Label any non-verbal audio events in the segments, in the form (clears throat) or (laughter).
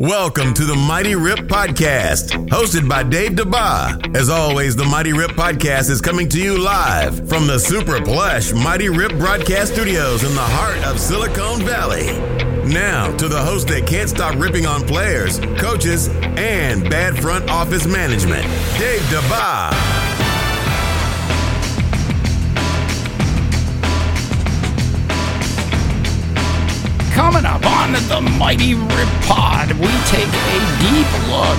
Welcome to the Mighty Rip Podcast, hosted by Dave DeBa. As always, the Mighty Rip Podcast is coming to you live from the super plush Mighty Rip Broadcast Studios in the heart of Silicon Valley. Now, to the host that can't stop ripping on players, coaches, and bad front office management, Dave DeBa. Coming up on the Mighty Rip Pod, we take a deep look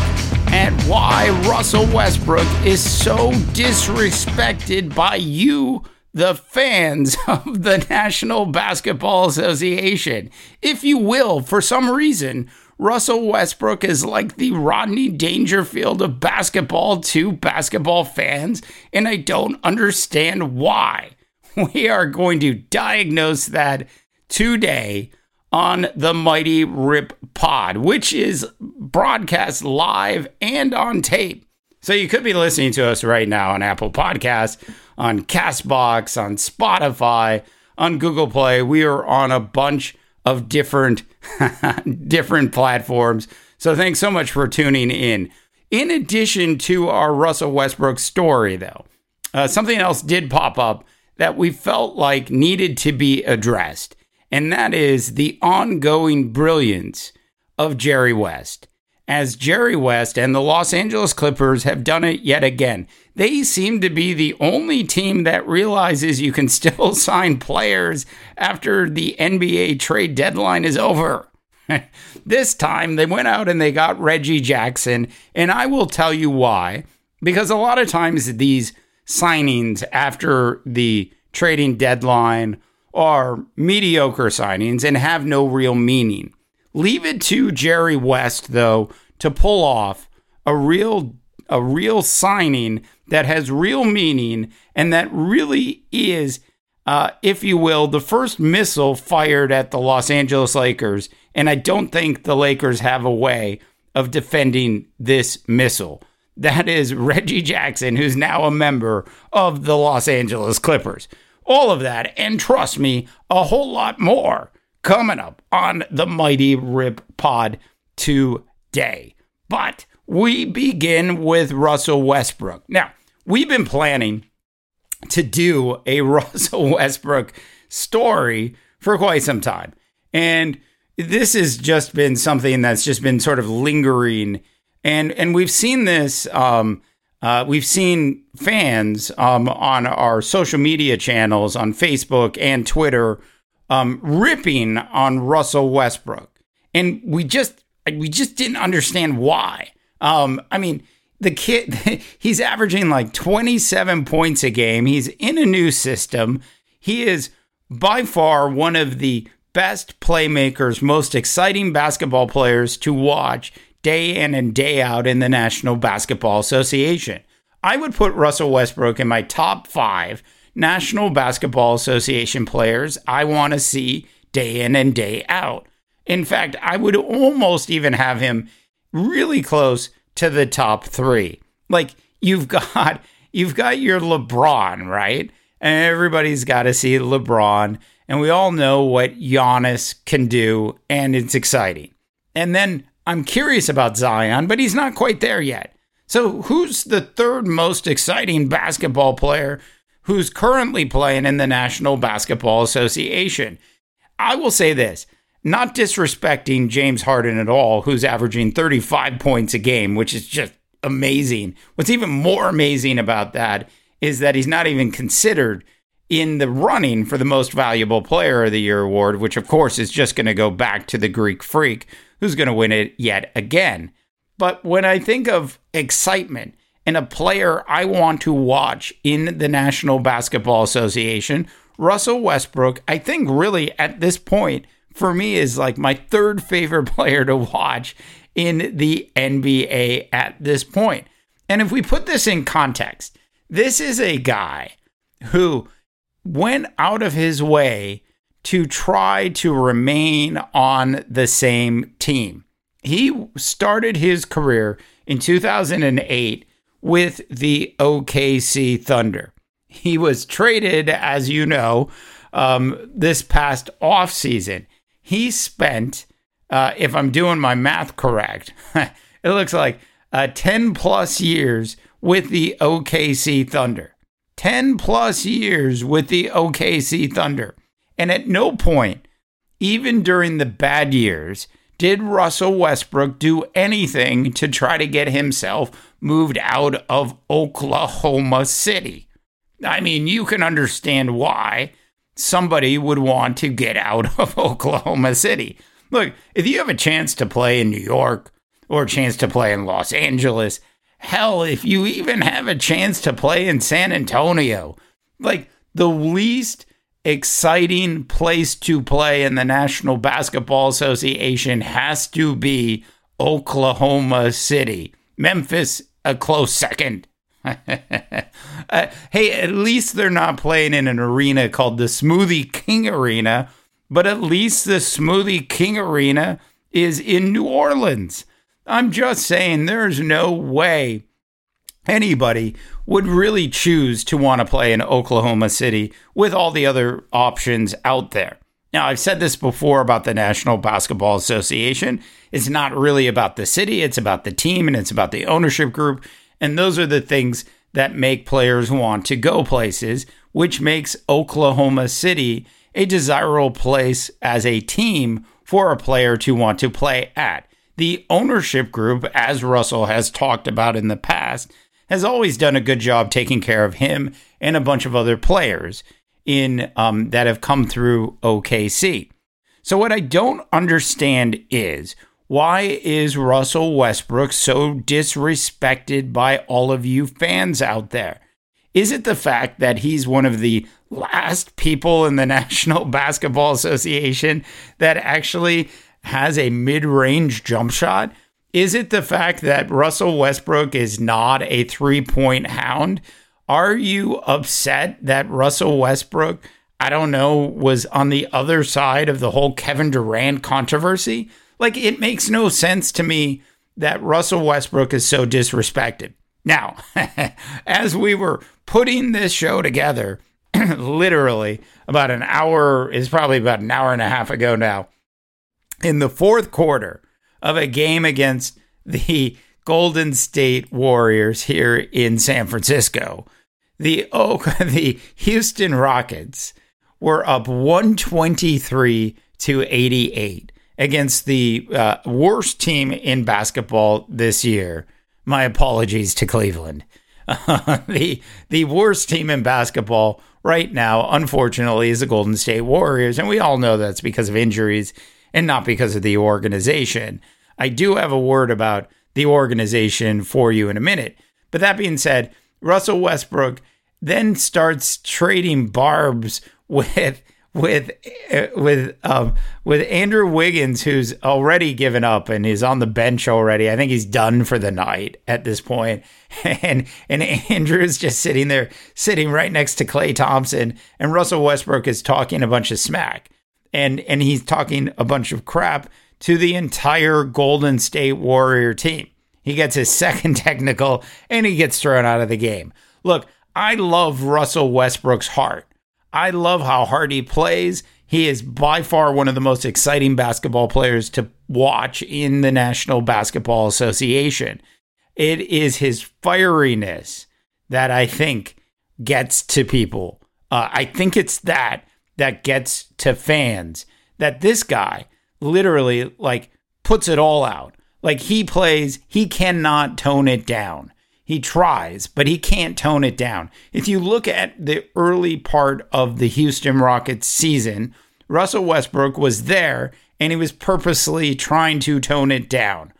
at why Russell Westbrook is so disrespected by you, the fans (laughs) of the National Basketball Association. If you will, for some reason, Russell Westbrook is like the Rodney Dangerfield of basketball to basketball fans, and I don't understand why. (laughs) We are going to diagnose that today on the Mighty Rip Pod, which is broadcast live and on tape. So you could be listening to us right now on Apple Podcasts, on Castbox, on Spotify, on Google Play. We are on a bunch of different (laughs) different platforms. So thanks so much for tuning in. In addition to our Russell Westbrook story, though, uh, something else did pop up that we felt like needed to be addressed and that is the ongoing brilliance of Jerry West. As Jerry West and the Los Angeles Clippers have done it yet again, they seem to be the only team that realizes you can still (laughs) sign players after the NBA trade deadline is over. (laughs) this time they went out and they got Reggie Jackson, and I will tell you why. Because a lot of times these signings after the trading deadline are mediocre signings and have no real meaning. Leave it to Jerry West though to pull off a real a real signing that has real meaning and that really is uh, if you will, the first missile fired at the Los Angeles Lakers. And I don't think the Lakers have a way of defending this missile. That is Reggie Jackson, who's now a member of the Los Angeles Clippers. All of that, and trust me, a whole lot more coming up on the Mighty Rip Pod today. But we begin with Russell Westbrook. Now, we've been planning to do a (laughs) Russell Westbrook story for quite some time. And this has just been something that's just been sort of lingering. And and we've seen this um, uh, we've seen fans um, on our social media channels on Facebook and Twitter um, ripping on Russell Westbrook, and we just we just didn't understand why. Um, I mean, the kid (laughs) he's averaging like 27 points a game. He's in a new system. He is by far one of the best playmakers, most exciting basketball players to watch day in and day out in the National Basketball Association. I would put Russell Westbrook in my top five National Basketball Association players I want to see day in and day out. In fact, I would almost even have him really close to the top three. Like you've (laughs) got you've got your LeBron, right? And everybody's got to see LeBron, and we all know what Giannis can do, and it's exciting. And then I'm curious about Zion, but he's not quite there yet. So, who's the third most exciting basketball player who's currently playing in the National Basketball Association? I will say this not disrespecting James Harden at all, who's averaging 35 points a game, which is just amazing. What's even more amazing about that is that he's not even considered in the running for the most valuable player of the year award, which of course is just going to go back to the Greek freak who's going to win it yet again. But when I think of excitement and a player I want to watch in the National Basketball Association, Russell Westbrook, I think really at this point for me is like my third favorite (laughs) player to watch in the NBA at this point. And if we put this in context, this is a guy who went out of his way to try to remain on the same team. He started his career in 2008 with the OKC Thunder. He was traded, as you know, um, this past offseason. He spent uh, if I'm doing my math correct, (laughs) it looks like uh, 10 plus years with the OKC Thunder. 10 plus years with the OKC Thunder. And at no point, even during the bad years, did Russell Westbrook do anything to try to get himself moved out of Oklahoma City? I mean, you can understand why somebody would want to get out (laughs) of Oklahoma City. Look, if you have a chance to play in New York or a chance to play in Los Angeles, hell, if you even have a chance to play in San Antonio, like the least exciting place to play in the National Basketball Association has to be Oklahoma City. Memphis, a close second. (laughs) uh, hey, at least they're not playing in an arena called the Smoothie King Arena, but at least the Smoothie King Arena is in New Orleans. I'm just saying there's no way anybody would really choose to want to play in Oklahoma City with all the other options out there. Now, I've said this before about the National Basketball Association. It's not really about the city, it's about the team and it's about the ownership group. And those are the things that make players want to go places, which makes Oklahoma City a desirable place as a team for a player to want to play at. The ownership group, as Russell has talked about in the past, has always done a good job taking care of him and a bunch of other players in um, that have come through OKC. So what I don't understand is why is Russell Westbrook so disrespected by all of you fans out there? Is it the fact that he's one of the last people in the (laughs) National Basketball Association that actually has a mid range jump shot? Is it the fact that Russell Westbrook is not a three point hound? Are you upset that Russell Westbrook, I don't know, was on the other side of the whole Kevin Durant controversy? Like, it makes no sense to me that Russell Westbrook is so disrespected. Now, (laughs) as we were putting this show together, (clears throat) literally about an hour is probably about an hour and a half ago now, in the fourth quarter, of a game against the Golden State Warriors here in San Francisco. The Oak, (laughs) the Houston Rockets were up 123 to 88 against the uh, worst team in basketball this year. My apologies to Cleveland. Uh, (laughs) the the worst team in basketball right now, unfortunately, is the Golden State Warriors, and we all know that's because of injuries and not because of the organization. I do have a word about the organization for you in a minute. But that being said, Russell Westbrook then starts trading barbs (laughs) with with with um, with Andrew Wiggins, who's already given up and is on the bench already. I think he's done for the night at this point. (laughs) And and Andrew's just sitting there, sitting right next to Klay Thompson, and Russell Westbrook is talking a bunch of smack and and he's talking a bunch of crap to the entire Golden State Warrior team. He gets his (laughs) second technical and he gets thrown out of the game. Look, I love Russell Westbrook's heart. I love how hard he plays. He is by far one of the most exciting basketball players to watch in the National Basketball Association. It is his fieriness that I think gets to people. Uh, I think it's that that gets to fans that this guy literally like puts it all out. Like he plays, he cannot tone it down. He tries, but he can't tone it down. If you look at the early part of the Houston Rockets season, Russell Westbrook was there and he was purposely trying to tone it down.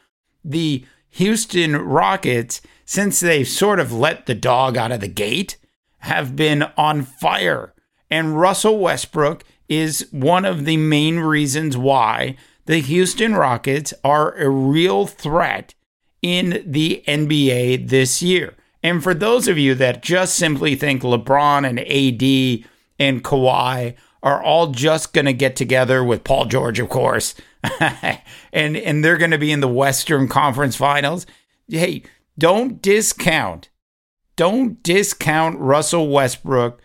The Houston Rockets, since they've sort of let the dog out of the gate, have been on fire. And Russell Westbrook is one of the main reasons why the Houston Rockets are a real threat in the NBA this year. And for those of you that just simply think LeBron and AD and Kawhi are all just going to get together with Paul George, of course, (laughs) and and they're going to be in the Western Conference Finals. Hey, don't discount, don't discount Russell Westbrook,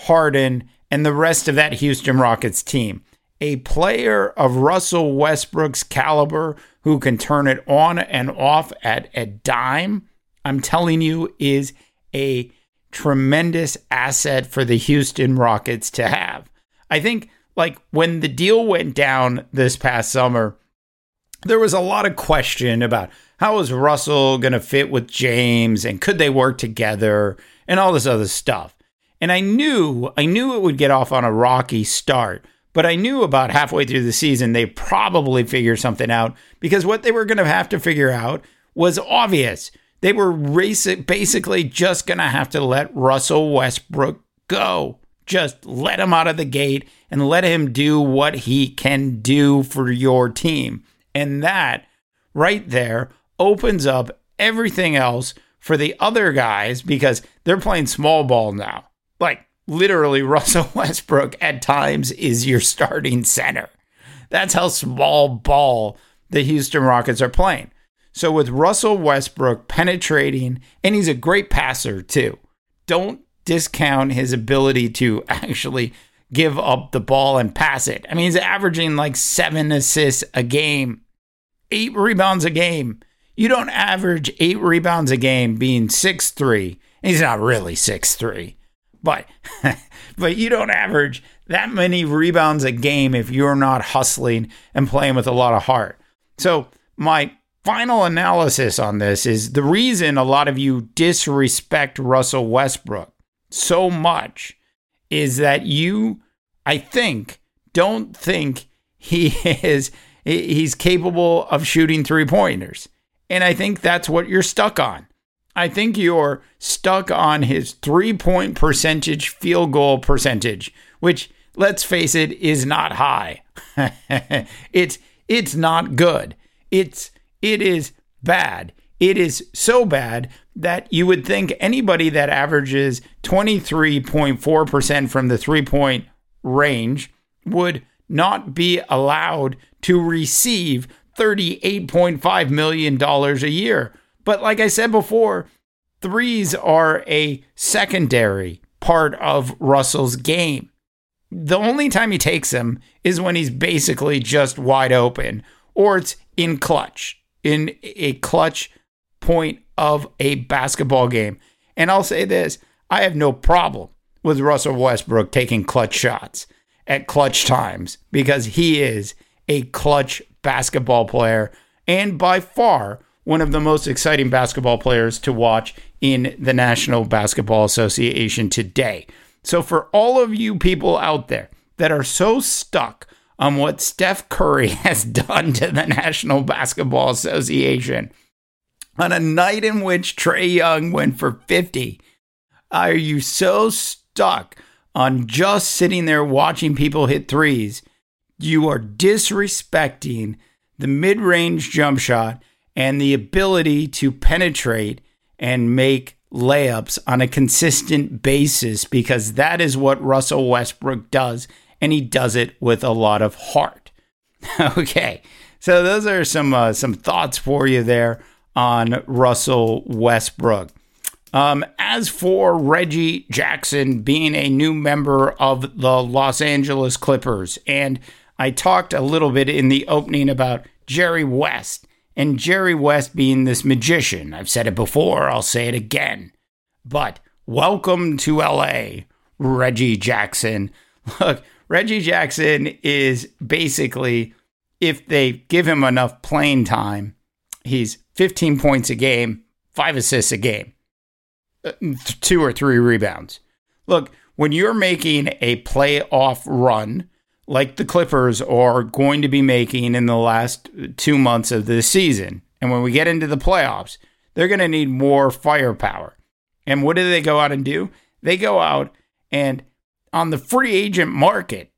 Harden, and the rest of that Houston Rockets team. a player of Russell Westbrook's caliber who can turn it on and off at a dime, I'm telling you, is a tremendous asset for the Houston Rockets to have. I think, like, when the deal went down this past summer, there was a lot of question about how is Russell going to fit with James and could they work together and all this other stuff. And I knew, I knew it would get off on a rocky start, but I knew about halfway through the season they probably figure something out because what they were going to have to figure out was obvious. They were basically just going to have to let Russell Westbrook go. Just let him out of the gate and let him do what he can do for your team. And that right there opens up everything else for the other guys because they're playing small ball now. Literally, (laughs) Russell Westbrook at times is your starting center. That's how small ball the Houston Rockets are playing. So with Russell Westbrook penetrating, and he's a great passer too. Don't discount his ability to (laughs) actually give up the ball and pass it. I mean, he's averaging like seven assists a game, eight rebounds a game. You don't average eight rebounds a game being six three. He's not really six three, but (laughs) but you don't average that many rebounds a game if you're not hustling and playing with a lot of heart. So my final analysis on this is the reason a lot of you disrespect Russell Westbrook so much is that you, I think, don't think he (laughs) is he's capable of shooting three pointers. And I think that's what you're stuck on. I think you're stuck on his three point percentage field goal percentage, which let's face it is not high. (laughs) it's it's not good. It's it is bad. It is so bad that you would think anybody that averages 23.4% from the three point range would not be allowed to receive $38.5 million a year. But like I said before, threes are a secondary part of Russell's game. The only time he takes them is when he's basically just wide open or it's in clutch, in a clutch point of a basketball game. And I'll say this I have no problem with Russell Westbrook taking clutch shots at clutch times because he is a clutch basketball player and by far one of the most exciting basketball players to watch in the National Basketball Association today. So, for all of you people out there that are so stuck on what Steph Curry (laughs) has done to the National Basketball Association, on a night in which Trae Young went for 50, are you so stuck on just sitting there watching people hit threes? You are disrespecting the mid range jump shot and the ability to penetrate and make layups on a consistent basis because that is what Russell Westbrook does, and he does it with a lot of heart. (laughs) okay, so those are some uh, some thoughts for you there on Russell Westbrook. Um, as for Reggie Jackson being a new member of the Los Angeles Clippers, and I talked a little bit in the opening about Jerry West and Jerry West being this magician. I've said it before, I'll say it again. But welcome to LA, Reggie Jackson. Look, Reggie Jackson is basically, if they give him enough playing time, he's 15 points a game, five assists a game, uh, two or three rebounds. Look, when you're making a playoff run, like the Clippers are going to be making in the last two months of the season, and when we get into the playoffs, they're going to need more firepower. And what do they go out and do? They go out and on the free agent market,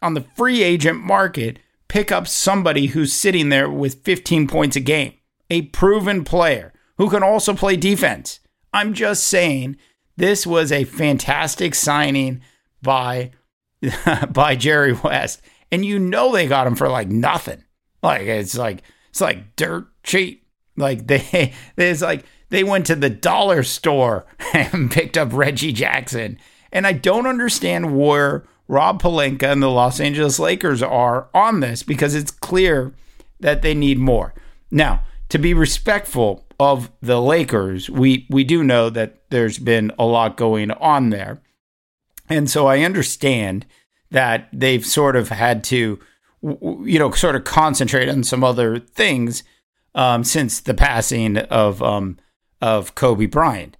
on the free agent market, pick up somebody who's sitting there with 15 points a game a proven player who can also play defense. I'm just saying this was a fantastic signing by (laughs) by Jerry West. And you know they got him for like nothing. Like it's like it's like dirt cheap. Like (laughs) they it's like they went to the dollar store (laughs) and picked up Reggie Jackson. And I don't understand where Rob Pelinka and the Los Angeles Lakers are on this because it's clear that they need more. Now, to be respectful of the Lakers, we we do know that there's been a lot going on there. And so I understand that they've sort of had to you know sort of concentrate on some other things um, since the passing of um, of Kobe Bryant.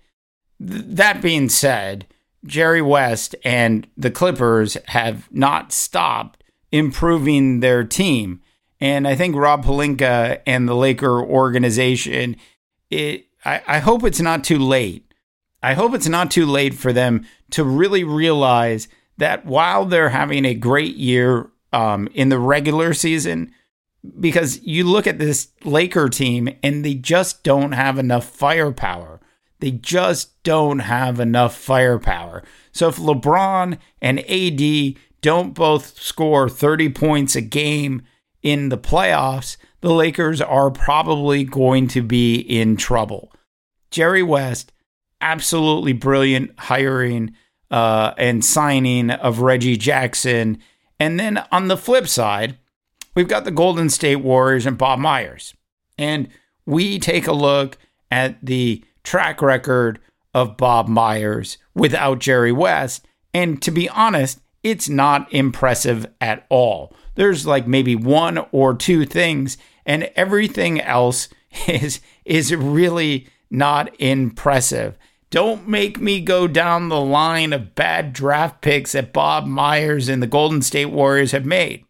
Th- that being said, Jerry West and the Clippers have not stopped improving their team. And I think Rob Pelinka and the Laker organization, it I, I hope it's not too late. I hope it's not too late for them to really realize that while they're having a great year um, in the regular season, because you look at this Laker team and they just don't have enough firepower. They just don't have enough firepower. So if LeBron and AD don't both score 30 points a game in the playoffs, the Lakers are probably going to be in trouble. Jerry West, absolutely brilliant hiring uh, and signing of Reggie Jackson. And then on the flip side, we've got the Golden State Warriors and Bob Myers. And we take a look at the track record of Bob Myers without Jerry West. And to be honest, it's not impressive at all. There's like maybe one or two things, and everything else (laughs) is is really not impressive. Don't make me go down the line of bad draft picks that Bob Myers and the Golden State Warriors have made.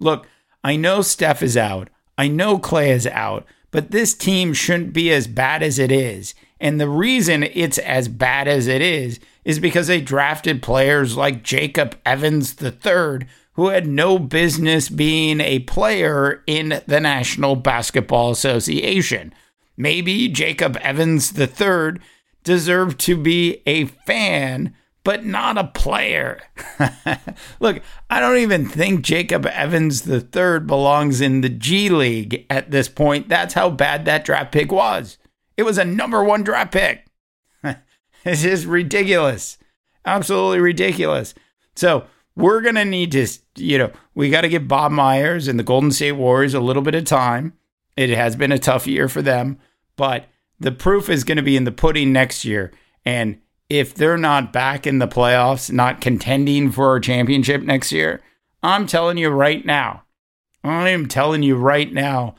Look, I know Steph is out. I know Klay is out, but this team shouldn't be as bad as it is. And the reason it's as bad as it is is because they drafted players like Jacob Evans III, who had no business being a player in the National Basketball Association. Maybe Jacob Evans III deserved to be a fan, but not a player. (laughs) Look, I don't even think Jacob Evans III belongs in the G League at this point. That's how bad that draft pick was. It was a number one draft pick. (laughs) this is ridiculous. Absolutely ridiculous. So we're going to need to, you know, we got to give Bob Myers and the Golden State Warriors a little bit of time. It has been a tough year for them, but the proof is going to be in the pudding next year. And if they're not back in the playoffs, not contending for a championship next year, I'm telling you right now, I am telling you right now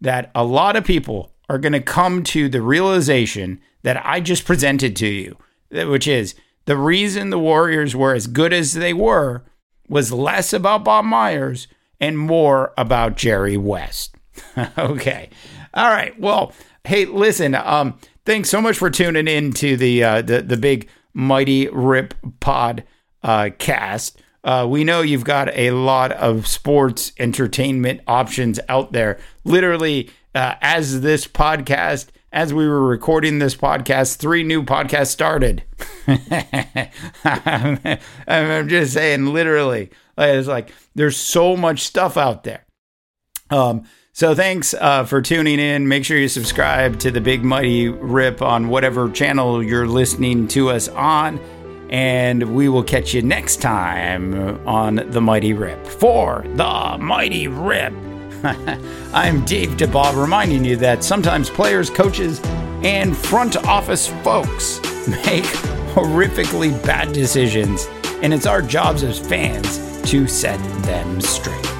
that a lot of people are going to come to the realization that I just presented to you, which is the reason the Warriors were as good as they were was less about Bob Myers and more about Jerry West. (laughs) okay. All right. Well, hey, listen, um, thanks so much for tuning in to the uh, the, the big Mighty Rip Pod uh, cast. Uh, we know you've got a lot of sports entertainment options out there. Literally, uh, as this podcast, as we were recording this podcast, three new podcasts started. (laughs) I'm just saying, literally, it's like there's so much stuff out there. Um, so thanks uh, for tuning in. Make sure you subscribe to the Big Mighty Rip on whatever channel you're listening to us on. And we will catch you next time on the Mighty Rip for the Mighty Rip. (laughs) I'm Dave DeBob reminding you that sometimes players, coaches, and front office folks (laughs) make horrifically bad decisions, and it's our jobs as fans to set them straight.